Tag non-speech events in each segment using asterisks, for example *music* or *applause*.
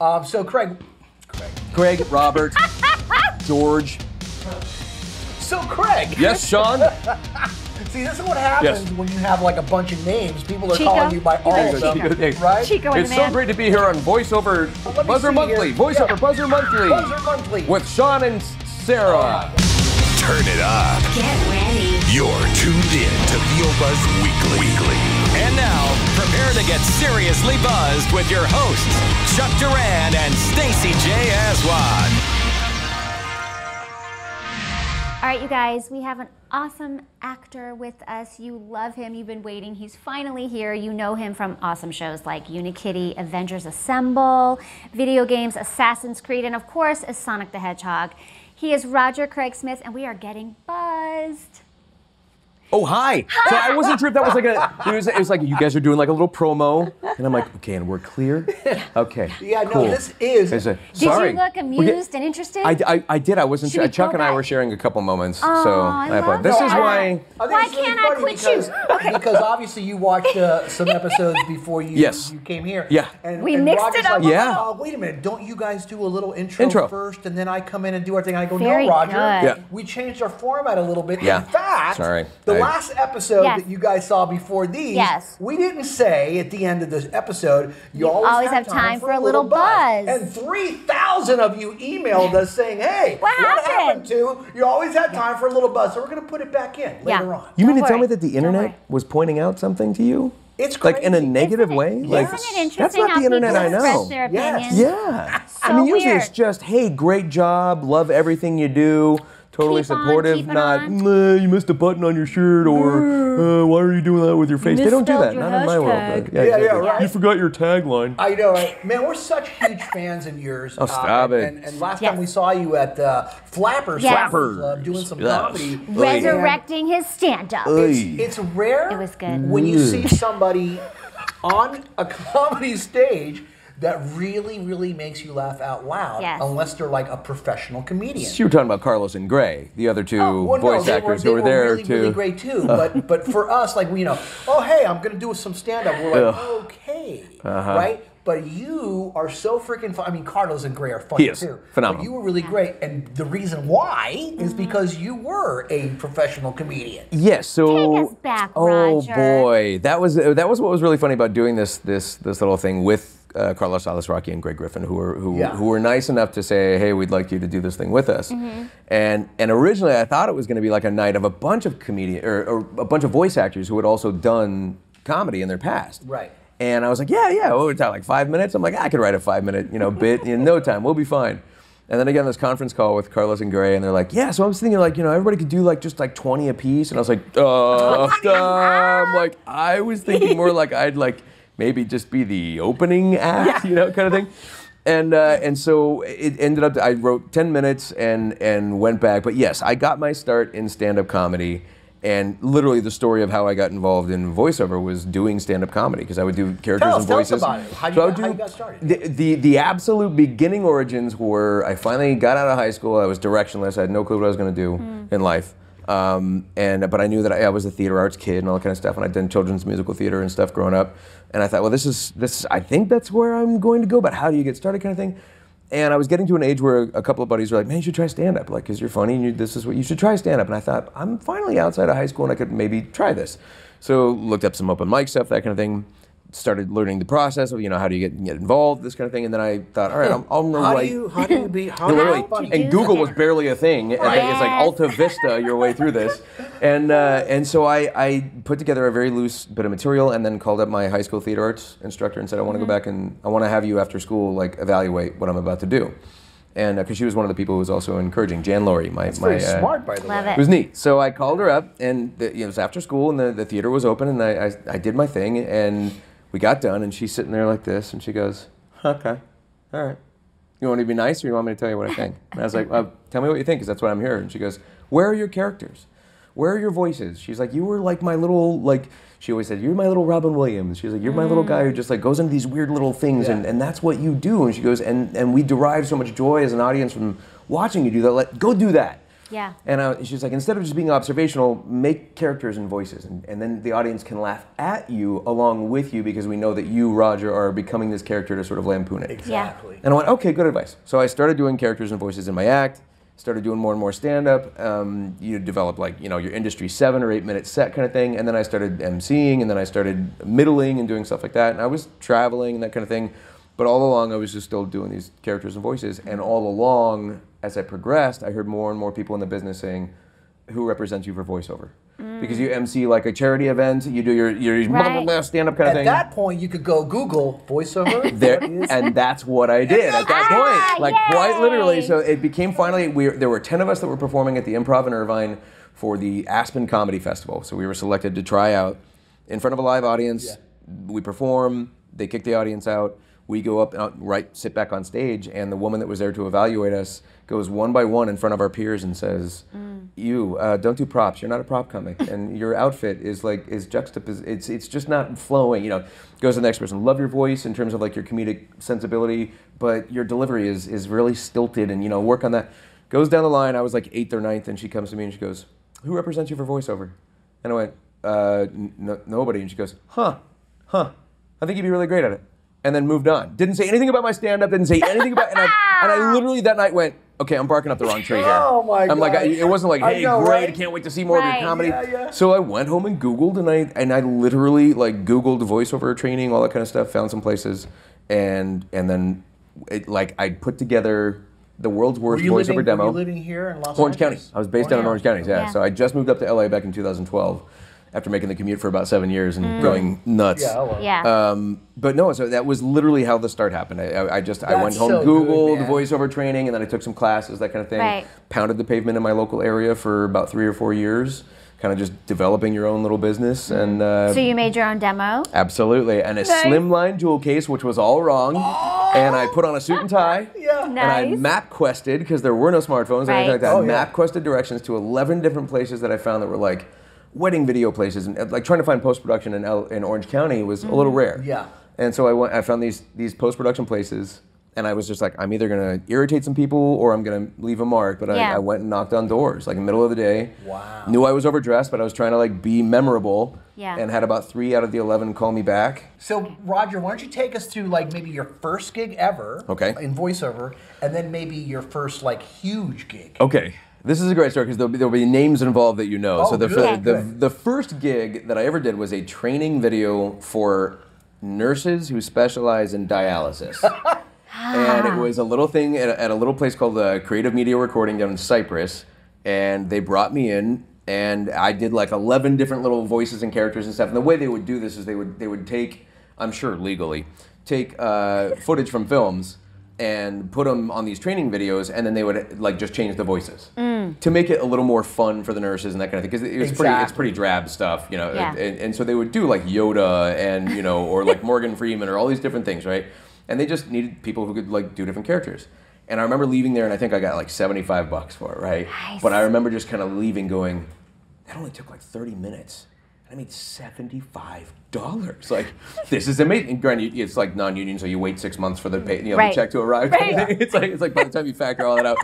Um, so Craig, Greg, Robert, *laughs* George. so Craig. Yes, Sean. *laughs* See, this is what happens Yes. when you have like a bunch of names. People are Chico? calling you by You all better of them, Chico. Right? Chico It's so man. great to be here on VoiceOver Let me Buzzer Monthly. here. VoiceOver Yeah. Buzzer Monthly. Buzzer Monthly. With Sean and Sarah. Turn it up. Get ready. You're tuned in to VO Buzz Weekly. Weekly. And now, prepare to get seriously buzzed with your hosts, Chuck Duran and Stacey J. Aswad. All right, you guys, we have an awesome actor with us. You love him. You've been waiting. He's finally here. You know him from awesome shows like Unikitty, Avengers Assemble, video games, Assassin's Creed, and of course, as Sonic the Hedgehog. He is Roger Craig Smith, and we are getting buzzed. Oh, hi. So I wasn't sure if that was like a. It was, it was like you guys are doing like a little promo, and I'm like, okay, and we're clear. Okay. *laughs* Yeah, no, cool. this is- It's a- Did sorry. you look amused get- and interested? I, I, I did. I wasn't Should sure. Chuck go and I were sharing a couple moments. Aw, so I apologize. love This is that. why. I Why can't I quit because, *laughs* you? because obviously you watched uh, some episodes before you, Yes. you came here. Yeah. And, We and mixed Roger's it up like, Yeah. "Oh, wait a minute, don't you guys do a little intro, Intro. first and then I come in and do our thing? I go, Very no, Roger. good. Yeah. We changed our format a little bit. Yeah. In fact, Sorry. The last episode Yes. that you guys saw before these, Yes. we didn't say at the end of this episode, you, You always, always have, have time for a little buzz. And 3,000 of you emailed us saying, hey, What happened?" to you always have time for a little buzz. So we're going to put it back in Yeah. later on. You mean Don't to tell me that the internet was pointing out something to you? It's like in a negative way. Isn't it, like isn't it interesting that's not how the internet I know. their Yes. opinions? Yeah. I mean, usually it's just, hey, great job, love everything you do, totally Keep supportive, keeping not, on. You missed a button on your shirt, or uh, why are you doing that with your face? They don't do that, misspelled your not in my world. hashtag. but- Yeah, yeah, exactly. right. You forgot your tagline. I know, right? Man, we're such huge fans of yours. Oh, stop and, it. And, and last Yes. time we saw you at uh, Flappers Yes. Flappers Flappers. Club doing some Yes. comedy. Resurrecting his stand-up. Oy. It's rare. It was good. when you see somebody on a *laughs* comedy stage that really, really makes you laugh out loud, Yes. unless they're like a professional comedian. So You were talking about Carlos and Gray, the other two Oh, well, voice they actors were, who were they there really, too. really great too. *laughs* But but for us, like you know, oh hey, I'm gonna do some stand up. We're like, Ugh. Uh-huh. okay, right? But you are so freaking fun. I mean, Carlos and Gray are funny He is. too. Phenomenal. But you were really great, and the reason why is because you were a professional comedian. Yes. So. Take us back, oh Roger. boy, that was that was what was really funny about doing this this this little thing with uh, Carlos Alazraqui and Gray Griffin, who were who, Yeah. who were nice enough to say, hey, we'd like you to do this thing with us. Mm-hmm. And and originally I thought it was going to be like a night of a bunch of comedian or, or a bunch of voice actors who had also done comedy in their past. Right. And I was like, yeah, yeah, what would it take, like five minutes? I'm like, I could write a five minute, you know, bit in no time. We'll be fine. And then I get on this conference call with Carlos and Gray, and they're like, yeah, so I was thinking like, you know, everybody could do like just like 20 a piece. And I was like, uh, um, like I was thinking more like I'd like maybe just be the opening act, you know, kind of thing. And uh, and so it ended up. I wrote 10 minutes and and went back. But yes, I got my start in stand-up comedy. And literally, the story of how I got involved in voiceover was doing stand-up comedy because I would do characters us- and tell us voices. about it. How you So I got- would how you got started. The, the the absolute beginning origins were I finally got out of high school. I was directionless. I had no clue what I was going to do in life. Um, and but I knew that I, I was a theater arts kid and all that kind of stuff. And I'd done children's musical theater and stuff growing up. And I thought, well, this is this. I think that's where I'm going to go. But how do you get started, kind of thing. And I was getting to an age where a couple of buddies were like, "Man, you should try stand up. Like, because you're funny and you, this is what you should try stand up." And I thought, I'm finally outside of high school and I could maybe try this. So looked up some open mic stuff, that kind of thing. Started learning the process of you know how do you get get involved, this kind of thing. And then I thought, all right, I'm, I'm gonna How write. do you how do you be how Yeah, do you literally. be funny? And Google was barely a thing. And like, It's like AltaVista your way through this. And uh, and so I, I put together a very loose bit of material and then called up my high school theater arts instructor and said, I want to Mm-hmm. go back and I want to have you after school like evaluate what I'm about to do. And because she was one of the people who was also encouraging Jan Laurie, my It's my uh, smart, by the Love way. it. it was neat. So I called her up, and the, you know, it was after school, and the, the theater was open, and I, I, I did my thing, and we got done, and she's sitting there like this, and she goes, "Okay, all right. You want me to be nice, or you want me to tell you what I think?" And I was like, well, "Tell me what you think, because that's what I'm here." And she goes, "Where are your characters? Where are your voices?" She's like, "You were like my little like." She always said, "You're my little Robin Williams." She's like, "You're my little guy who just like goes into these weird little things, and, and that's what you do." And she goes, "And and we derive so much joy as an audience from watching you do that. Let go do that." Yeah. And uh, she's like, instead of just being observational, make characters and voices, and, and then the audience can laugh at you along with you because we know that you, Roger, are becoming this character to sort of lampoon it. Exactly. And I went, okay, good advice. So I started doing characters and voices in my act. Started doing more and more stand-up. Um, you develop like you know your industry seven or eight minute set kind of thing, and then I started emceeing, and then I started middling and doing stuff like that. And I was traveling and that kind of thing. But all along, I was just still doing these characters and voices. And all along, as I progressed, I heard more and more people in the business saying, "Who represents you for voiceover?" Because you MC like a charity event, you do your your blah, blah, Right. stand-up kind of At thing. At that point, you could go Google voiceover. *laughs* there, and that's what I did at that Ah, point. Like quite literally. So it became finally. We there were ten of us that were performing at the Improv in Irvine for the Aspen Comedy Festival. So we were selected to try out in front of a live audience. We perform. They kick the audience out. We go up, and right, sit back on stage, and the woman that was there to evaluate us goes one by one in front of our peers and says, "You uh, don't do props. You're not a prop comic, *laughs* and your outfit is like is juxtaposed. It's it's just not flowing. You know." Goes to the next person. Love your voice in terms of like your comedic sensibility, but your delivery is is really stilted, and you know work on that. Goes down the line. I was like eighth or ninth, and she comes to me and she goes, "Who represents you for voiceover?" And I went, uh, n- "Nobody." And she goes, "Huh, huh. I think you'd be really great at it." And then moved on. Didn't say anything about my stand-up. Didn't say anything about. And I, and I *laughs* literally that night went, "Okay, I'm barking up the wrong tree here." Oh, my god! I'm like, I, it wasn't like, I "Hey, know, great! right? I can't wait to see more of your comedy." Yeah, yeah. So I went home and Googled, and I and I literally like Googled voiceover training, all that kind of stuff. Found some places, and and then it, like I put together the world's Were worst you, voiceover living, demo. were you living here in Los Orange County. I was based down in Orange County. Yeah. Yeah. So I just moved up to LA back in 2012, after making the commute for about seven years and going nuts. Yeah, hello. Yeah. Um, but no, so that was literally how the start happened. I, I, I just I went home, so Googled man. voiceover training, and then I took some classes, that kind of thing. Right. Pounded the pavement in my local area for about three or four years, kind of just developing your own little business and. Uh, so you made your own demo. Absolutely, and a Nice. slimline jewel case, which was all wrong, and I put on a suit and tie. *laughs* Yeah. And I map quested because there were no smartphones or anything Right. like that. Oh, yeah. map quested directions to 11 different places that I found that were like wedding video places, and like trying to find post production in L- in Orange County was a little mm-hmm. rare. Yeah. And so I went. I found these these post production places. And I was just like, I'm either gonna irritate some people or I'm gonna leave a mark. But Yeah. I, I went and knocked on doors, like in the middle of the day. Wow. Knew I was overdressed, but I was trying to like be memorable. Yeah. And had about three out of the 11 call me back. So, Roger, why don't you take us through like maybe your first gig ever Okay. in voiceover, and then maybe your first like huge gig. Okay. This is a great story because there'll be, there'll be names involved that you know. Oh, so the, good, the, good. the first gig that I ever did was a training video for nurses who specialize in dialysis. *laughs* and it was a little thing at a, at a little place called the Creative Media Recording down in Cypress. And they brought me in, and I did like 11 different little voices and characters and stuff. And the way they would do this is they would they would take, I'm sure legally, take uh, footage from films and put them on these training videos, and then they would like just change the voices mm. to make it a little more fun for the nurses and that kind of thing. Because it was pretty it's pretty drab stuff, you know. Yeah. And, and so they would do like Yoda and you know, or like Morgan Freeman or all these different things, right? And they just needed people who could like do different characters. And I remember leaving there, and I think I got like seventy-five bucks for it, right? Nice. But I remember just kind of leaving, going, that only took like thirty minutes. And I made seventy-five dollars. Like, this is amazing. And granted, it's like non-union, so you wait six months for the pay, you know, Right. the check to arrive. Right. *laughs* it's like it's like by the time you factor all that out.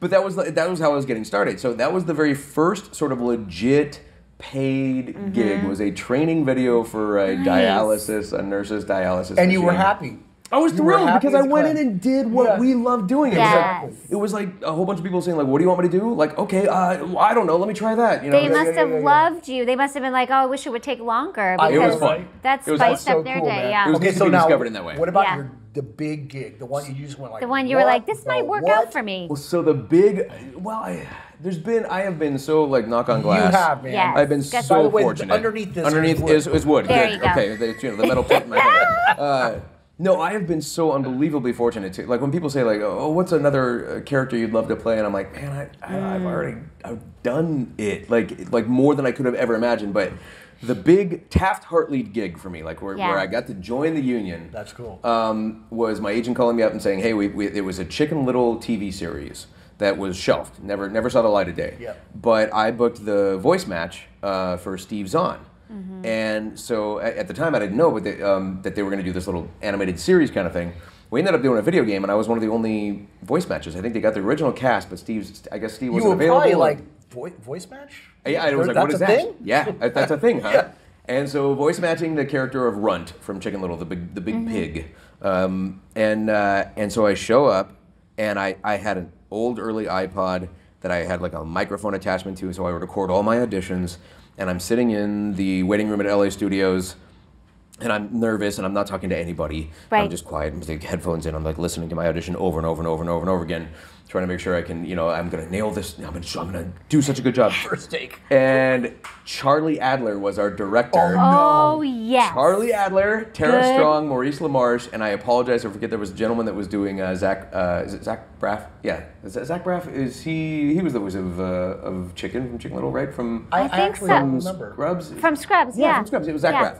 But that was that was how I was getting started. So that was the very first sort of legit paid gig mm-hmm. was a training video for a Nice. dialysis, a nurse's dialysis. And you were happy. I was You thrilled because I went Clem. in and did what Yeah. we love doing. It was Yes. like it was like a whole bunch of people saying like, "What do you want me to do?" Like, okay, uh, I don't know. Let me try that. You know, They Yeah, must yeah, have yeah, yeah. loved you. They must have been like, "Oh, I wish it would take longer." I- Because It was fun. That It was spiced fun. up their cool, day. man. Yeah. It was Okay, good to so be now, discovered in that way. What about Yeah. your the big gig, the one you just went like the one you were like, "This might work what?" out for me." Well, so the big, well, I, there's been I have been so like knock on glass. You have, man. Yes. I've been Guess so By the way, fortunate. underneath this underneath is wood. is, is wood. There Good. you go. Okay, the, you know, the metal plate in my head. *laughs* Uh, no, I have been so unbelievably fortunate to like when people say like, "Oh, what's another uh, character you'd love to play?" and I'm like, "Man, I, I, Mm. I've already I've done it like like more than I could have ever imagined." But the big Taft Hartley gig for me, like where, Yeah. where I got to join the union, That's cool. um, was my agent calling me up and saying, "Hey, we, we, it was a Chicken Little TV series that was shelved, never never saw the light of day." Yep. But I booked the voice match uh, for Steve Zahn, and so at, the time I didn't know, but they, um, that they were going to do this little animated series kind of thing. we ended up doing a video game, and I was one of the only voice matches. I think they got the original cast, but Steve's. I guess Steve wasn't were available. probably like vo- voice match. Yeah, I was like, what is that? thing? Yeah, that's a thing, huh? *laughs* Yeah. And so voice matching the character of Runt from Chicken Little, the big the big pig, um, and uh, and so I show up, and I I had an old early iPod that I had like a microphone attachment to, so I would record all my auditions, and I'm sitting in the waiting room at LA Studios. And I'm nervous, and I'm not talking to anybody. I'm just quiet. I'm taking headphones in. I'm like listening to my audition over and over and over and over and over again, trying to make sure I can, you know, I'm gonna nail this. I'm gonna, I'm gonna do such a good job. *laughs* First take. And Charlie Adler was our director. Oh yes. Charlie Adler, Tara Good. Strong, Maurice LaMarche, and I apologize. I forget there was a gentleman that was doing uh, Zach. Uh, is it Zach Braff? Yeah, is that Zach Braff? Is he? He was the voice of uh, of Chicken from Chicken Little, right? From I, I think actually so. Scrubs. From Scrubs, Yeah, yeah. from Scrubs. It was Zach Yeah. Braff.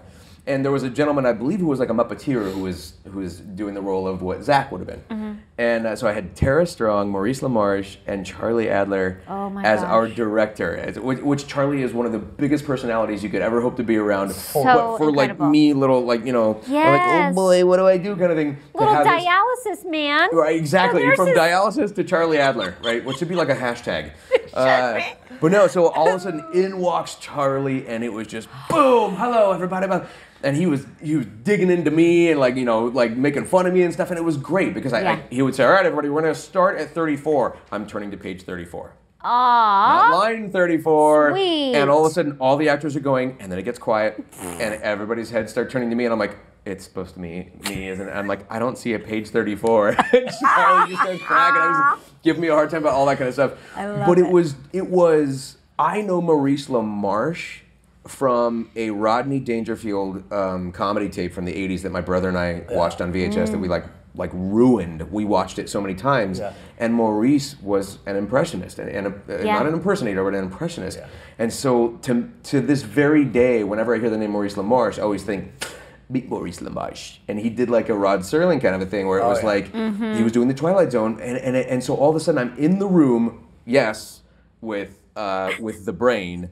And there was a gentleman, I believe, who was like a Muppeteer who was who was doing the role of what Zach would have been. Mm-hmm. And uh, so I had Tara Strong, Maurice LaMarche, and Charlie Adler Oh as our director. as- Which, which Charlie is one of the biggest personalities you could ever hope to be around. So But for incredible. like me, little like you know, I'm like oh boy, what do I do, kind of thing. Little have this- dialysis man. Right, exactly. From nurses- dialysis to Charlie Adler, right? Which should be like a hashtag. *laughs* Uh, but no, so all of a sudden in walks Charlie, and it was just boom, hello everybody. And he was he was digging into me and like you know like making fun of me and stuff, and it was great because I, Yeah. I he would say, all right, everybody, we're gonna start at 34. I'm turning to page 34. Not line 34. Sweet. And all of a sudden, all the actors are going, and then it gets quiet, and everybody's heads start turning to me, and I'm like, it's supposed to be me, isn't it? I'm like, I don't see a page 34. *laughs* and Charlie just starts cracking. I was *laughs* giving me a hard time about all that kind of stuff. I love but it, it. was, it was, I know Maurice LaMarche from a Rodney Dangerfield um, comedy tape from the 80s that my brother and I watched on VHS that we like like ruined. We watched it so many times. Yeah. And Maurice was an impressionist and, and a, Yeah. not an impersonator, but an impressionist. Yeah. And so to, to this very day, whenever I hear the name Maurice LaMarche, I always think, meet Maurice LaMarche. And he did like a Rod Serling kind of a thing where it Oh, was yeah. like, Mm-hmm. he was doing the Twilight Zone. And, and, and so all of a sudden I'm in the room, yes, with, uh, with the brain.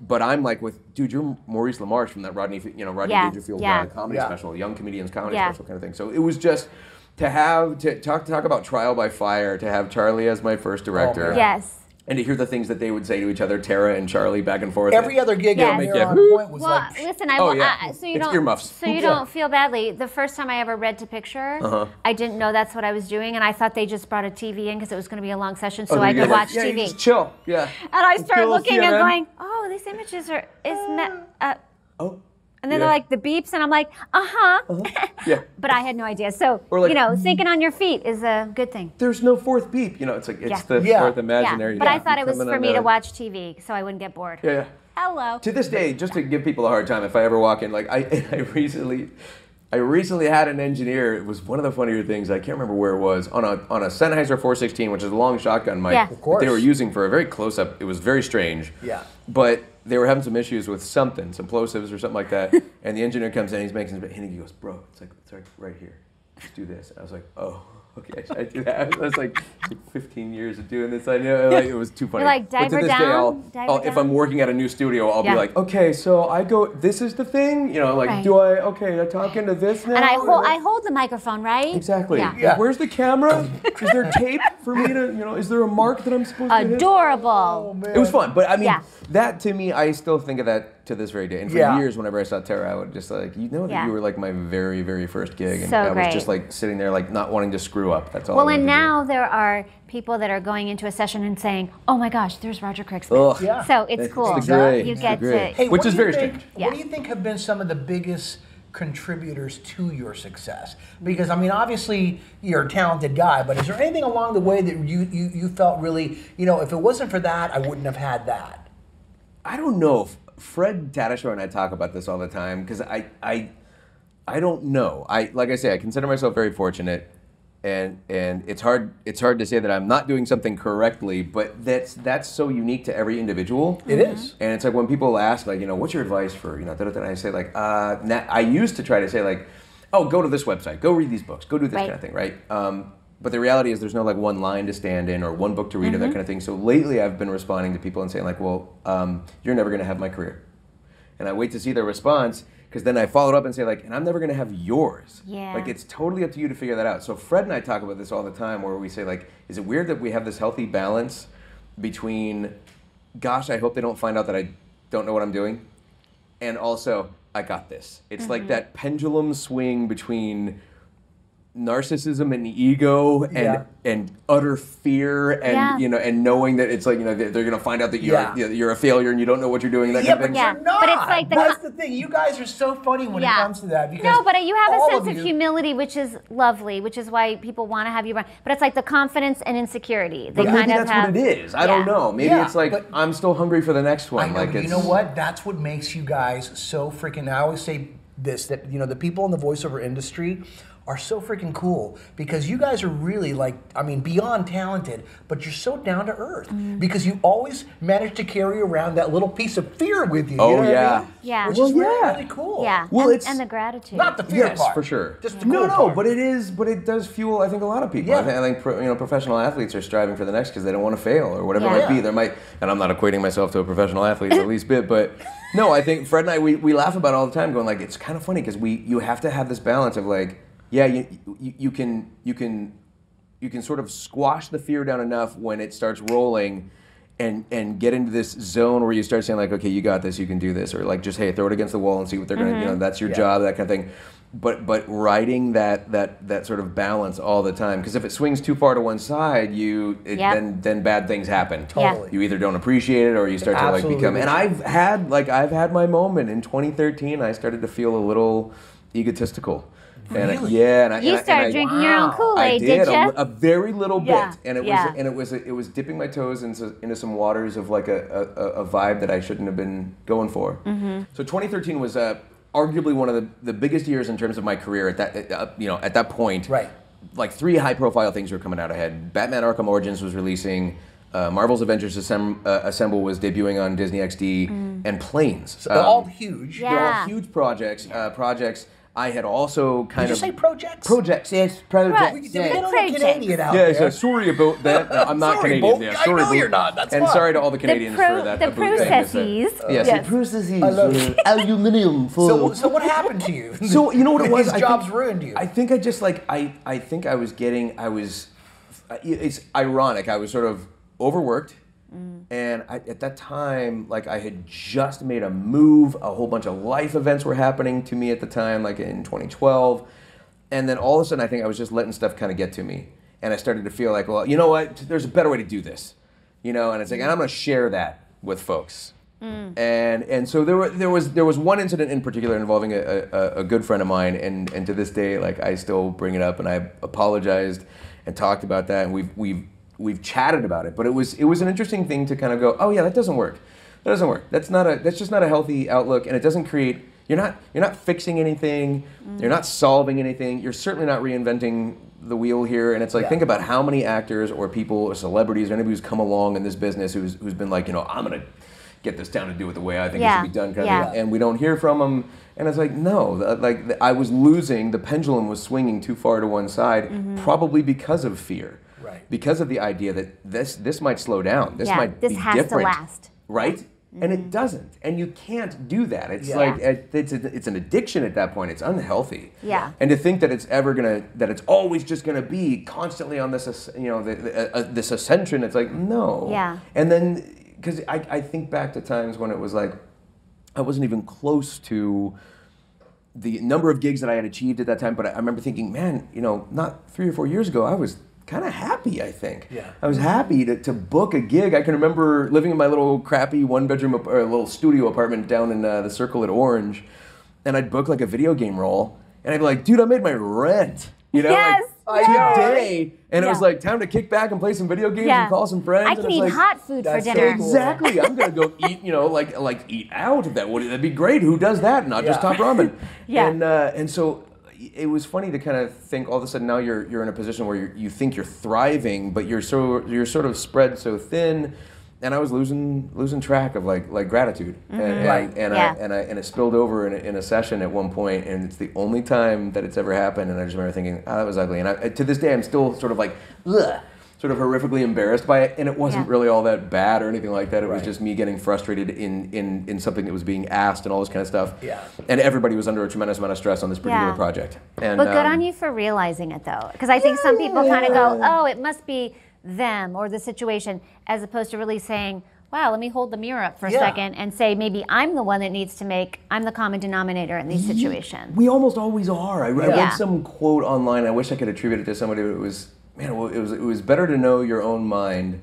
But I'm like with, dude, you're Maurice LaMarche from that Rodney, you know, Rodney Yeah, Dangerfield yeah. uh, comedy Yeah. special, Young Comedians Comedy Yeah. Special kind of thing. So it was just to have to talk talk about trial by fire, to have Charlie as my first director, man. Yes. And to hear the things that they would say to each other, Tara and Charlie, back and forth. Every other gig Yes. out Make there on point was Well, like, listen, I, Oh, yeah. I- so you It's don't earmuffs. so you Yeah. don't feel badly. The first time I ever read to picture, Uh-huh. I didn't know that's what I was doing, and I thought they just brought a TV in because it was going to be a long session, Oh, so I could like, watch yeah, TV. just chill. Yeah. And I started Chill, looking and going, "Oh, these images are is me- uh, Oh. And then yeah. they're like the beeps, and I'm like, uh huh. *laughs* Yeah. but I had no idea. So Or like- you know, thinking on your feet is a good thing. There's no fourth beep. You know, it's like it's Yeah. the Yeah. fourth Yeah, imaginary. but I thought it was for on me to watch TV, so I wouldn't get bored. Yeah, yeah. Hello. To this day, just to give people a hard time, if I ever walk in, like I, *laughs* I recently, I recently had an engineer. It was one of the funnier things. I can't remember where it was on a on a Sennheiser 416, which is a long shotgun mic. Yeah. Of that They were using for a very close up. It was very strange. Yeah. But they were having some issues with something, some plosives or something like that. *laughs* and the engineer comes in, he's making some, and he goes, "Bro, it's like it's like right here. Just do this." I was like, "Oh." Okay, should I do that? *laughs* I was like, like 15 years of doing this. I know, like, it was too funny. like, But to diver this day, down, I'll, diver I'll- if. I'm working at a new studio, I'll Yeah. be like, okay, so I go, this is the thing, you know, like, Right. do I, okay, I talk into this now? And I hold I hold the microphone, right? Exactly. Yeah. Yeah. Where's the camera? *laughs* is there tape for me to, you know, is there a mark that I'm supposed to hit? Adorable. Oh, man. It was fun, but I mean, Yeah. that to me, I still think of that to this very day. And for Yeah. years, whenever I saw Tara, I would just like, you know that Yeah. you were like my very, very first gig, and So I was great. just like sitting there, like not wanting to screw up. That's all. Well, I and wanted to do. now there are people that are going into a session and saying, "Oh my gosh, there's Roger Craigslist." Ugh. Yeah. So it's It's cool. the gray. You It's get the gray. to. Hey, Which what is do you very think, strange. Yeah. What do you think have been some of the biggest contributors to your success? Because I mean, obviously you're a talented guy, but is there anything along the way that you you, you felt really, you know, if it wasn't for that, I wouldn't have had that. I don't know. F- Fred Tatasciore and I talk about this all the time because I, I, I don't know. I like I say, I consider myself very fortunate, and and it's hard it's hard to say that I'm not doing something correctly, but that's that's so unique to every individual. It is. And it's like when people ask, like, you know, what's your advice for, you know, da, da, da, I say like, uh, I used to try to say like, oh, go to this website, go read these books, go do this Right. kind of thing, right? Um, but the reality is, there's no like one line to stand in or one book to read or that kind of thing. So lately, I've been responding to people and saying like, well, um, you're never going to have my career, and I wait to see their response. because then I followed up and say like, and I'm never gonna have yours. Yeah. Like it's totally up to you to figure that out. So Fred and I talk about this all the time, where we say like, is it weird that we have this healthy balance between, gosh, I hope they don't find out that I don't know what I'm doing, and also I got this. It's Mm-hmm. like that pendulum swing between narcissism and ego and Yeah. and utter fear and Yeah. you know and knowing that it's like you know they're, they're gonna find out that you're Yeah. you're- you're a failure and you don't know what you're doing that Yeah, kind of but thing. Yeah, you're not. but it's like the That's co- the thing. You guys are so funny when Yeah. it comes to that. Because No, but you have a sense of, you- humility, which is lovely, which is why people want to have you run. But it's like the confidence and insecurity. They But kind maybe of that's have. what it is. I don't know. Maybe Yeah, it's like but- I'm still hungry for the next one. I know, like it's, you know what? That's what makes you guys so freaking. I always say this that you know the people in the voiceover industry are so freaking cool because you guys are really like I mean beyond talented, but you're so down to earth Mm-hmm. because you always manage to carry around that little piece of fear with you. you Oh, know what I yeah. mean? Yeah. which Well, is really, yeah. really cool. Yeah. Well, and, it's- and the gratitude. Not the fear Yes, part. for sure. Just the no, cool no, part. but it is, but it does fuel. I think a lot of people. Yeah. I think, I think pro, you know professional athletes are striving for the next because they don't want to fail or whatever Yeah. it might be. There might, and I'm not equating myself to a professional athlete the *laughs* least bit, but no, I think Fred and I we, we laugh about it all the time, going like it's kind of funny because we you have to have this balance of like yeah you, you you can you can you can sort of squash the fear down enough when it starts rolling and and get into this zone where you start saying like okay you got this you can do this or like just hey throw it against the wall and see what they're gonna you mm-hmm. know that's your Yeah. job that kind of thing. But but riding that that that sort of balance all the time because if it swings too far to one side you it, Yep. then then bad things happen. Totally. you either don't appreciate it or you start to like become and I've had like I've had my moment. In 2013 I started to feel a little egotistical and I- yeah and I, You and I- and started I- drinking your own Kool I Aid, did did a, you? a very little Yeah, bit, and it yeah. was and it was it was dipping my toes into, into some waters of like a, a, a vibe that I shouldn't have been going for. Mm-hmm. So 2013 was uh, arguably one of the, the biggest years in terms of my career at that uh, you know at that point. Right. Like three high profile things were coming out ahead. Batman Arkham Origins was releasing. Uh, Marvel's Avengers Assemb- uh, Assemble was debuting on Disney XD, and Planes. So they're all Um, huge. Yeah. They're all huge projects. Uh, projects. I had also kind Did you of say projects? projects. Yes, projects. We Right. can get a little Projects. Canadian out Yeah, there. so sorry about that. Uh, *laughs* I'm not Sorry, Canadian. Bo. Yeah, I sorry, know Bo. you're not. That's and fine. sorry to all the the Canadians pro- for that. the uh, boot thing I said. processes. Yes. Yes. processes, I love uh, aluminium for. So, so what *laughs* happened to you? So you know what it was? These I jobs think, ruined you. I think I just like I I think I was getting I was. It's ironic. I was sort of overworked. Mm. And I, at that time, like I had just made a move. A whole bunch of life events were happening to me at the time, like in 2012. And then all of a sudden, I think I was just letting stuff kind of get to me. And I started to feel like, well, you know what? There's a better way to do this. You know, and it's like, and I'm going to share that with folks. Mm. And and so there were there was there was one incident in particular involving a, a, a good friend of mine, and, and to this day, like I still bring it up, and I apologized and talked about that, and we've we've we've chatted about it. But it was it was an interesting thing to kind of go, oh yeah, that doesn't work. That doesn't work. That's not a that's just not a healthy outlook, and it doesn't create. You're not you're not fixing anything. You're not solving anything. You're certainly not reinventing the wheel here. And it's like Yeah. think about how many actors or people or celebrities or anybody who's come along in this business who's who's been like, you know, I'm gonna get this down and do it the way I think Yeah. it should be done, kind Yeah. of. And we don't hear from them. And it's like, no, like I was losing. The pendulum was swinging too far to one side, Mm-hmm. probably because of fear. Because of the idea that this this might slow down. This Yeah, might this be has to different, last. right? And it doesn't, and you can't do that. It's Yeah. like it's a, it's an addiction at that point. It's unhealthy. Yeah. And to think that it's ever gonna that it's always just gonna be constantly on this you know the, the, uh, uh, this ascension. It's like no. Yeah. And then because I, I think back to times when it was like I wasn't even close to the number of gigs that I had achieved at that time. But I, I remember thinking, man, you know, not three or four years ago, I was kind of happy. I think. Yeah. I was happy to, to book a gig. I can remember living in my little crappy one bedroom or little studio apartment down in uh, the Circle at Orange, and I'd book like a video game role, and I'd be like, dude, I made my rent. You know, Yes, like, yes. today, and it was like time to kick back and play some video games Yeah. and call some friends. I and can it's eat like, hot food for That's so dinner. cool. Exactly. I'm gonna go *laughs* eat. You know, like like eat out. That would that'd be great. Who does that? Not just top ramen. *laughs* Yeah. And uh, and so it was funny to kind of think all of a sudden now you're you're in a position where you're, you think you're thriving, but you're so you're sort of spread so thin. And I was losing losing track of like like gratitude, and, mm-hmm. and, Right. and, Yeah. I, and I and it spilled over in a, in a session at one point, and it's the only time that it's ever happened. And I just remember thinking, oh, that was ugly. And I, to this day, I'm still sort of like, ugh. Sort of horrifically embarrassed by it, and it wasn't Yeah. really all that bad or anything like that. It was just me getting frustrated in, in in something that was being asked and all this kind of stuff. Yeah. And everybody was under a tremendous amount of stress on this particular Yeah. project. And But good um, on you for realizing it though. Because I think some people kind of go, oh, it must be them or the situation, as opposed to really saying, wow, let me hold the mirror up for a Yeah. second and say, maybe I'm the one that needs to make, I'm the common denominator in these situations. We almost always are. I, I read some quote online. I wish I could attribute it to somebody. But it was man. Well, it was it was better to know your own mind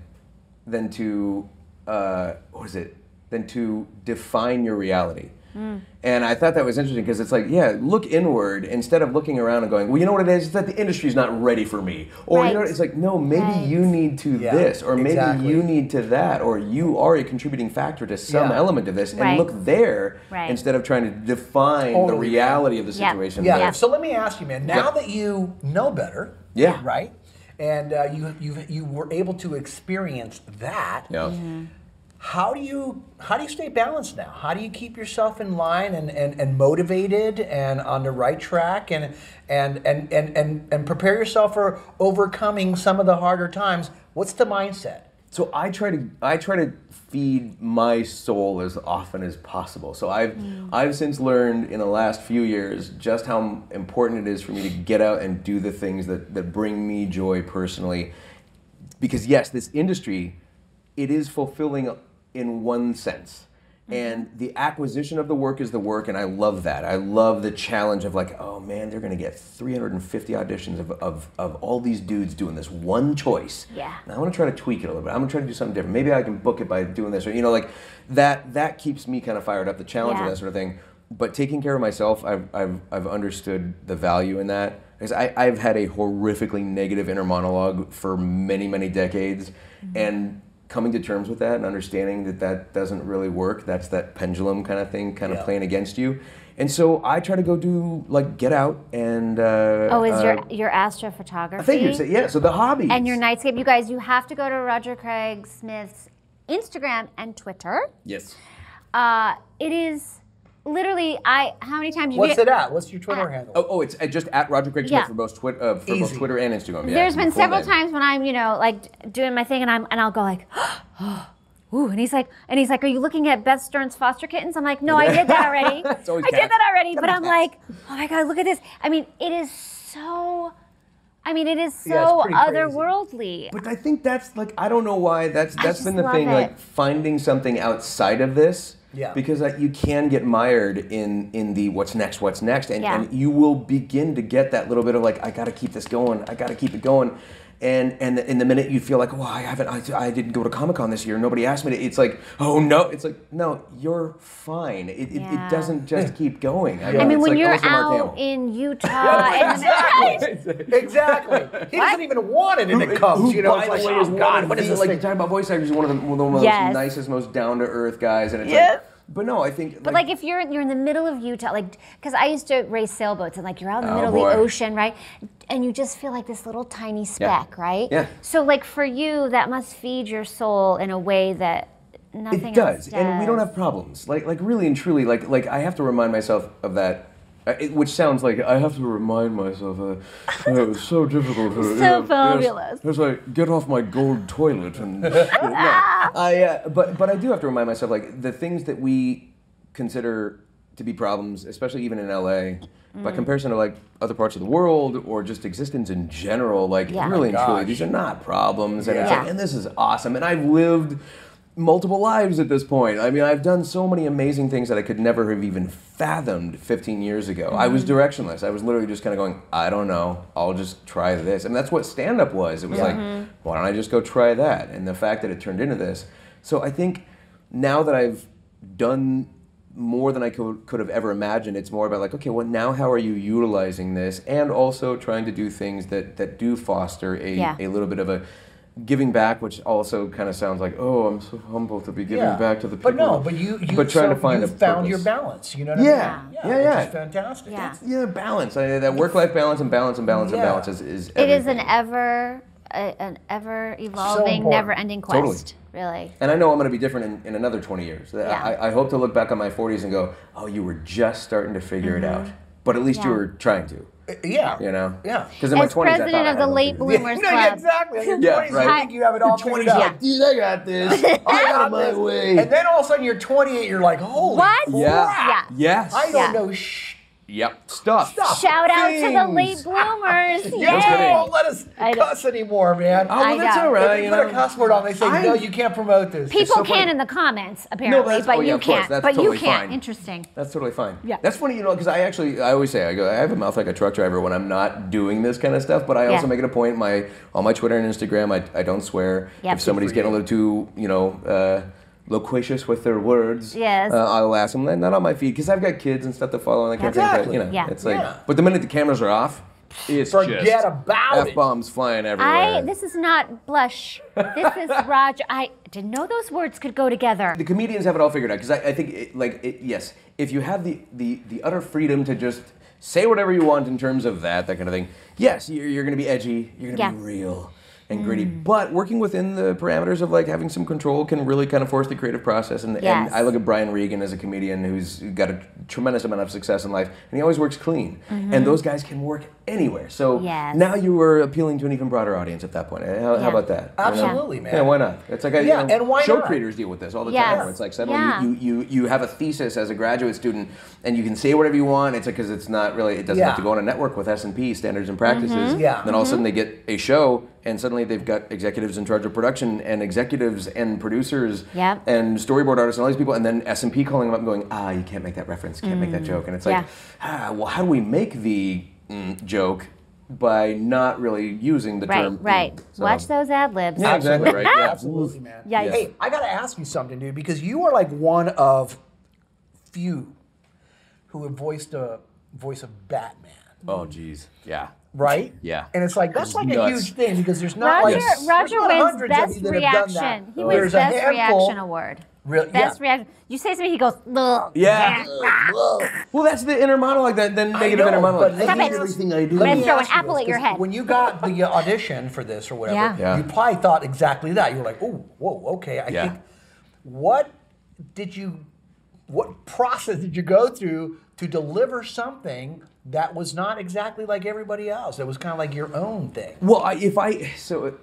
than to uh, what was it? Than to define your reality. Hmm. And I thought that was interesting because it's like, yeah, look inward instead of looking around and going, well, you know what it is? It's that the industry's not ready for me. Or, you know, Right. it's like, no, maybe Right. you need to Yeah, this, or maybe exactly. you need to that, or you are a contributing factor to some Yeah. element of this. And Right. look there Right. instead of trying to define the reality of the Yeah. situation. Yeah. Yeah. So let me ask you, man. Now Yeah. that you know better, Yeah. right, and uh, you you you were able to experience that. Yeah. How do you how do you stay balanced now? How do you keep yourself in line and, and, and motivated and on the right track and and, and, and and and prepare yourself for overcoming some of the harder times? What's the mindset? So I try to I try to feed my soul as often as possible. So I've mm. I've since learned in the last few years just how important it is for me to get out and do the things that, that bring me joy personally. Because yes, this industry, it is fulfilling in one sense. Mm-hmm. And the acquisition of the work is the work, and I love that. I love the challenge of like, oh man, they're gonna get 350 auditions of, of, of all these dudes doing this one choice. Yeah. Now I want to try to tweak it a little bit. I'm gonna try to do something different. Maybe I can book it by doing this, or you know, like that. That keeps me kind of fired up. The challenge Yeah. and that sort of thing. But taking care of myself, I've I've, I've understood the value in that because I, I've had a horrifically negative inner monologue for many many decades, mm-hmm. and coming to terms with that and understanding that that doesn't really work. That's that pendulum kind of thing, kind Yeah. of playing against you. And so I try to go do like get out and. Uh, Oh, is uh, your your astrophotography? I think you're yeah. So the hobby. and your nightscape. You guys, you have to go to Roger Craig Smith's Instagram and Twitter. yes. Uh, it is literally I. How many times you What's get? it at? What's your Twitter handle? Oh, oh, it's uh, just at Roger Craig Smith Yeah. for both Twitter, uh, for both Easy. Twitter and Instagram. Yeah, There's been full several name. times when I'm, you know, like doing my thing, and I'm, and I'll go like, *gasps* ooh, and he's like, and he's like, are you looking at Beth Stern's foster kittens? I'm like, no, I did that *laughs* already. I It's always did cats. that already, but I'm cats. like, oh my god, look at this. I mean, it is so. I mean, it is Yeah, it's so pretty crazy. otherworldly. But I think that's like I don't know why that's I that's just been the love thing it. like finding something outside of this. Yeah. Because uh, you can get mired in in the what's next, what's next, and, Yeah. and you will begin to get that little bit of like I got to keep this going, I got to keep it going, and and in the minute you feel like oh I haven't I, I didn't go to Comic Con this year, nobody asked me to. It's like oh no, it's like no, you're fine. It, it, Yeah. it doesn't just *laughs* keep going. I mean, it's when like you're out in *laughs* Utah, and *laughs* Exactly. He doesn't even want it, and it comes. You know, it's like, way, oh God, what is the- this like thing? talking about voice actors? He's one of the, one of the most Yes. nicest, most down to earth guys, and it's Yes. like, but no, I think. But like if you're you're in the middle of Utah, like because I used to race sailboats and like you're out in the Oh, middle boy. of the ocean, right? And you just feel like this little tiny speck, right? Yeah. So like for you, that must feed your soul in a way that nothing it does, else and we don't have problems. Like, like really and truly, like, like I have to remind myself of that. Uh, it- which sounds like I have to remind myself. Uh, uh, it was so difficult. To, *laughs* you know, fabulous. It was, it was like get off my gold toilet and. *laughs* no, I. Uh, but but I do have to remind myself like the things that we consider to be problems, especially even in LA. By Mm. comparison to like other parts of the world or just existence in general, like Yeah. really and truly, these are not problems, and it's Yeah. like, and this is awesome. And I've lived multiple lives at this point. I mean, I've done so many amazing things that I could never have even fathomed 15 years ago. I was mm-hmm. directionless. I was literally just kind of going, I don't know. I'll just try this. And that's what stand up was. It was like, mm-hmm. why don't I just go try that? And the fact that it turned into this. So I think now that I've done more than I could, could have ever imagined. It's more about like, okay, well, now how are you utilizing this, and also trying to do things that that do foster a, Yeah. a little bit of a giving back, which also kind of sounds like, oh, I'm so humble to be giving Yeah. back to the people. But no, but you, you but trying so to find you a found your balance. You know what Yeah. I mean? Yeah, yeah. Which is fantastic. Yeah. Yeah, balance. I, that work-life balance and balance and balance Yeah. and balance is, is It is an ever a, an ever evolving, important. never ending quest. Totally. Really. And I know I'm going to be different in, in another 20 years. I- Yeah. I, I hope to look back on my 40s and go, oh, you were just starting to figure it out. But at least you Mm-hmm. Were trying to. Yeah. You know? Yeah. Because in my As 20s, I thought president I of had the it late all bloomers no, club. exactly. In your Yeah, 20s, right. you think you have it all figured figured out. out. Dude, I got this. *laughs* I got it my way. And then all of a sudden you're 28, you're like, holy What? Yeah. Yeah. Yes. I don't Yeah. know sh- Yep. Stuff. Stuff. Shout out to the late bloomers. *laughs* Yeah, kidding. they Yay. won't let us I know. cuss anymore, man. Oh, well, I that's know. all If right. you You put a cuss word on, they say, I- no, you can't promote this. People so can funny. in the comments, apparently, that's- but oh, yeah, you can't. That's but totally you can't. fine. Interesting. That's totally fine. Yeah. That's funny, you know, because I actually, I always say, I go, I have a mouth like a truck driver when I'm not doing this kind of stuff, but I also Yeah. make it a point, my on my Twitter and Instagram, I, I don't swear. Yep. If somebody's getting a little too, you know, uh, loquacious with their words, Yes. uh, I'll ask them, not on my feed, because I've got kids and stuff to follow, and I can't say that, you know, Yeah. it's like, Yeah. but the minute the cameras are off, it's Forget just about it. F-bombs flying everywhere. I. This is not blush. This is *laughs* Roger. I didn't know those words could go together. the comedians have it all figured out because I, I think it, like it, yes if you have the, the the utter freedom to just say whatever you want in terms of that that kind of thing yes you're, you're going to be edgy you're going to Yeah. be real and gritty. Mm. But working within the parameters of like having some control can really kind of force the creative process. And, Yes. and i look at brian regan as a comedian who's got a tremendous amount of success in life and he always works clean. Mm-hmm. And those guys can work anywhere so Yes. now you were appealing to an even broader audience at that point how, how about that You know? Absolutely, man. yeah why not it's like I, you know, and why show not? creators deal with this all the Yes. time where it's like suddenly Yeah. you, you, you, you have a thesis as a graduate student and you can say whatever you want. It's because it's not really, it doesn't Yeah. have to go on a network with S&P, standards and practices. Mm-hmm. Yeah. Then all of a sudden they get a show and suddenly they've got executives in charge of production and executives and producers Yep. and storyboard artists and all these people. And then S&P calling them up and going, ah, you can't make that reference, can't make that joke. And it's like, Mm. Yeah. ah, well, how do we make the mm, joke by not really using the Right, term? right. mm? So- Watch those ad libs. Yeah, exactly, right? Yeah. *laughs* Absolutely, man. Yikes. Hey, I got to ask you something, dude, because you are like one of few who have voiced a voice of Batman, Oh, geez. Yeah. right? Yeah. And it's like that's like a huge thing because there's not Roger, like Roger wins hundreds of Best that done that. Reaction. He There's wins a Best handful- Reaction Award. Real- Best yeah. reaction. You say something, he goes, Ugh. Yeah. Well, that's the inner monologue, that then negative know, inner monologue. but Stop it. everything I do. let me throw an apple this, at your 'cause head. When you got the uh, audition for this or whatever, Yeah. Yeah. you probably thought exactly that. You were like, "Oh, whoa, okay." I Yeah. think. What did you? What process did you go through to deliver something that was not exactly like everybody else? It was kind of like your own thing. Well, I, if I so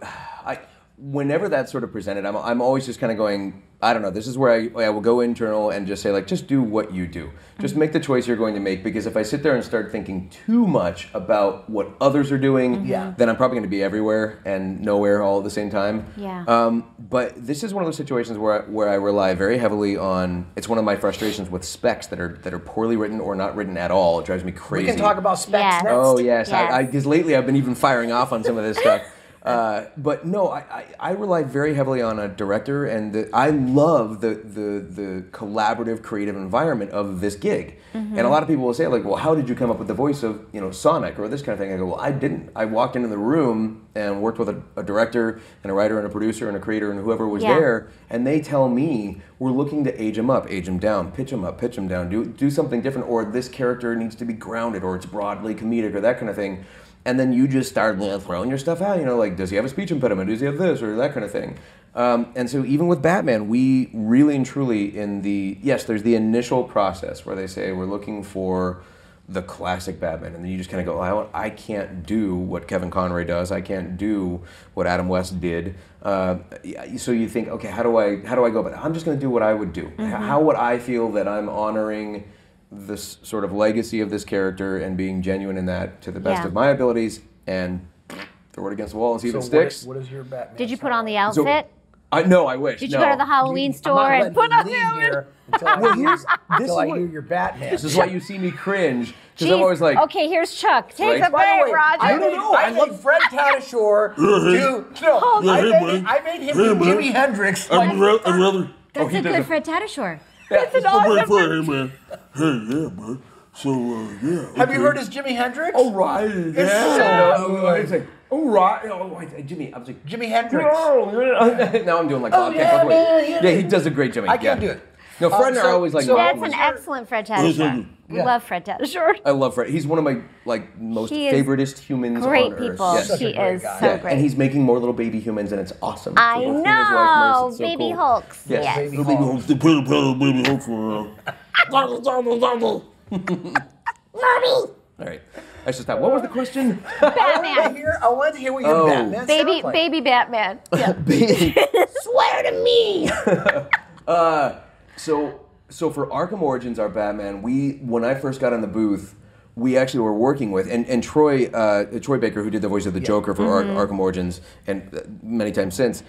I whenever that's sort of presented, I'm I'm always just kind of going. I don't know. This is where I, I will go internal and just say like, just do what you do. Just make the choice you're going to make. Because if I sit there and start thinking too much about what others are doing, Yeah. then I'm probably going to be everywhere and nowhere all at the same time. Yeah. Um, but this is one of those situations where I, where I rely very heavily on. It's one of my frustrations with specs that are that are poorly written or not written at all. It drives me crazy. We can talk about specs Yes. next. Oh yes, Yes. I because lately I've been even firing off on some of this stuff. *laughs* Uh, but no, I, I, I rely very heavily on a director, and the, I love the, the the collaborative, creative environment of this gig. And a lot of people will say like, "Well, how did you come up with the voice of you know Sonic or this kind of thing?" I go, "Well, I didn't. I walked into the room and worked with a, a director and a writer and a producer and a creator and whoever was Yeah. there, and they tell me we're looking to age him up, age him down, pitch him up, pitch him down, do do something different, or this character needs to be grounded, or it's broadly comedic, or that kind of thing. And then you just start throwing your stuff out. You know, like does he have a speech impediment? Does he have this or that kind of thing? Um, and so even with Batman, we really and truly in the yes, there's the initial process where they say we're looking for the classic Batman, and then you just kind of go, I, I can't do what Kevin Conroy does. I can't do what Adam West did. Uh, so you think, okay, how do I how do I go about it? I'm just going to do what I would do. H- How would I feel that I'm honoring this sort of legacy of this character and being genuine in that to the best Yeah. of my abilities and throw it against the wall and see So if it what- sticks. what is your Batman? Did you put on the So- outfit? I no, I wish. Did you no. go to the Halloween I'm store and put on the outfit? here until I, *laughs* Well, here's- this until is I what- hear your Batman. This is why you see me cringe because I'm always like, okay, here's Chuck. Take Right? the By Roger. I No, no, made, no, I I made love- Fred Tatasciore *laughs* do no. I, made. I made him Hey. Jimi Hendrix. I'd, Like, ra- I'd rather. That's oh, he a good Fred Tatasciore. That's an I'm awesome. hey, man. Hey, yeah, man. So, uh, yeah. have you heard his Jimi Hendrix? all right, It's yeah. so Oh, it's like, all right, oh, wait, Jimmy. I was like, Jimi Hendrix. no, *laughs* now I'm doing like Bobcat yeah, man, yeah, he does a great Jimmy. I can't yeah. do it. No, Fred and so- are always like, so- That's an excellent Fred Listen. Tatasciore. We Yeah. love Fred Tatasciore. I love Fred. He's one of my like most He favoriteest humans Great on earth. people. Yes. Such a He great is guy. so yeah, great. and he's making more little baby humans, and it's awesome. I So he and his wife, know, so baby cool. Hulks. Yes. Yes. Baby The baby Hulk. Hulk, the pretty, pretty baby Hulk for, uh, All right. I should stop. What was the question? I wanted to Batman. hear. I wanted to hear what your Oh. Batman Baby, like. baby Batman. *laughs* Yeah. *laughs* Swear to me. *laughs* uh, So, so for Arkham Origins, our Batman, we when I first got on the booth, we actually were working with and, and Troy uh, Troy Baker, who did the voice of the Joker for Ar- Arkham Origins, and uh, many times since.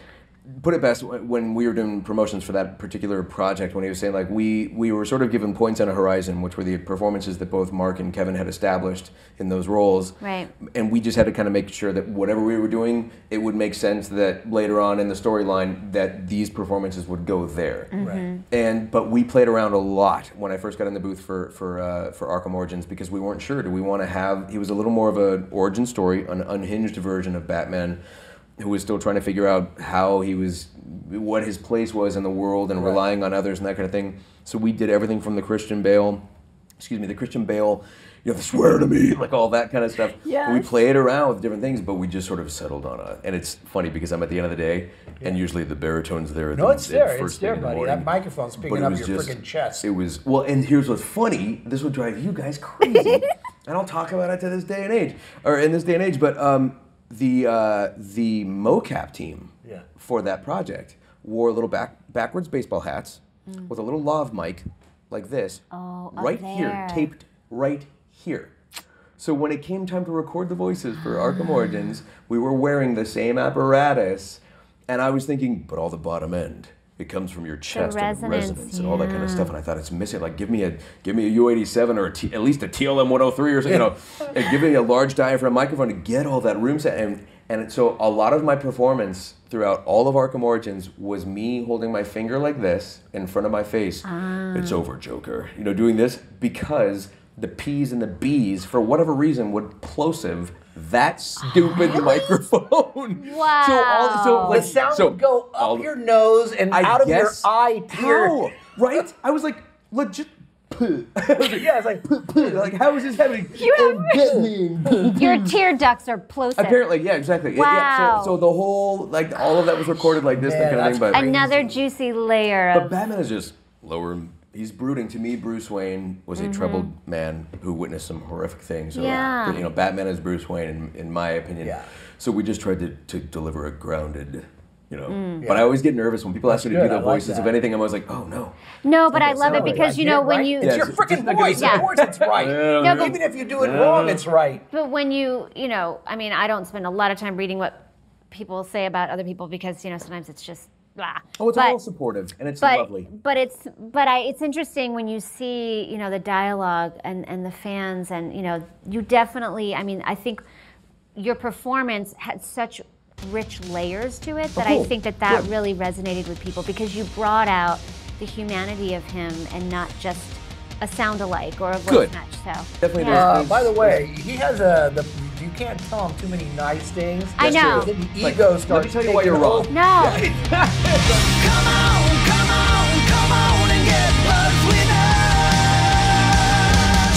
Put it best when we were doing promotions for that particular project. When he was saying like we we were sort of given points on a horizon, which were the performances that both Mark and Kevin had established in those roles. Right. And we just had to kind of make sure that whatever we were doing, it would make sense that later on in the storyline that these performances would go there. Right. And but we played around a lot when I first got in the booth for for uh, for Arkham Origins because we weren't sure. Do we want to have? He was a little more of an origin story, an unhinged version of Batman, who was still trying to figure out how he was, what his place was in the world, and relying on others and that kind of thing. So we did everything from the Christian Bale, excuse me, the Christian Bale. You have to swear to me, *laughs* like all that kind of stuff. Yes. We played around with different things, but we just sort of settled on a. And it's funny because I'm at the end of the day, and usually the baritone's there. At No, the, it's there. It's there, in the buddy. That microphone's picking up your just- freaking chest. It was well, and here's what's funny. This would drive you guys crazy. *laughs* I don't talk about it to this day and age, or in this day and age. But um, the uh, the mocap team Yeah. for that project wore little back backwards baseball hats with a little lav mic like this, Mm. Oh, right here, taped right here. So when it came time to record the voices for Arkham *gasps* Origins, we were wearing the same apparatus, and I was thinking, but all the bottom end. It comes from your chest and the resonance, resonance and all that kind of stuff, and I thought it's missing. Like, give me a give me a U87 or a T, at least a TLM 103 or something. You know, *laughs* and give me a large diaphragm microphone to get all that room set. And and so a lot of my performance throughout all of Arkham Origins was me holding my finger like this in front of my face. Ah. It's over, Joker. You know, doing this because the P's and the B's, for whatever reason, would plosive that stupid microphone. Wow. *laughs* So all so the like sound so would go up all- your nose and I out of your eye tier. How? Right? I was like, legit. *laughs* Yeah, it's like *laughs* like, how is this happening? Your tear ducts are plosive. Apparently, yeah, exactly. Yeah, Yeah, Wow. so, so the whole, like, all of that was recorded like this, Man, that kind of thing. But, Another juicy layer but of. Batman is just lower. He's brooding. To me, Bruce Wayne was a troubled man who witnessed some horrific things. So, Mm-hmm. Yeah. You know, Batman is Bruce Wayne, in, in my opinion. Yeah. So we just tried to, to deliver a grounded, you know. Mm. But I always get nervous when people ask me to good, do the I like voices that. of anything. I'm always like, oh no. No, but I love it sound like because I you know it, when right? you. It's your freaking just not gonna voice. be- Of course, it's right. No, but- Even if you do it wrong, it's right. But when you, you know, I mean, I don't spend a lot of time reading what people say about other people because you know sometimes it's just blah. Oh, it's but, all supportive, and it's but, lovely. But it's but I it's interesting when you see you know the dialogue and and the fans and you know you definitely I mean I think your performance had such rich layers to it that Oh, cool. I think that that Good. really resonated with people because you brought out the humanity of him and not just a sound alike or a voice Good. match. So Definitely yeah. Uh, by the way, he has a. The, you can't tell him too many nice things. I That's know. true. Then the Like, ego let me tell you why you're wrong. No. *laughs* Come on, come on, come on and get buzzed with us.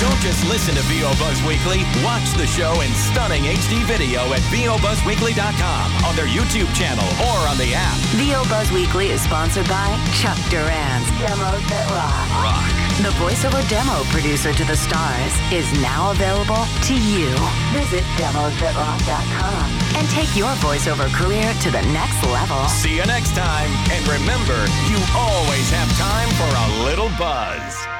Don't just listen to VO Buzz Weekly. Watch the show in stunning HD video at VOBuzzWeekly.com on their YouTube channel or on the app. VO Buzz Weekly is sponsored by Chuck Duran's Demos That Rock. Rock. The voiceover demo producer to the stars is now available to you. Visit demosthatrock.com and take your voiceover career to the next level. See you next time. And remember, you always have time for a little buzz.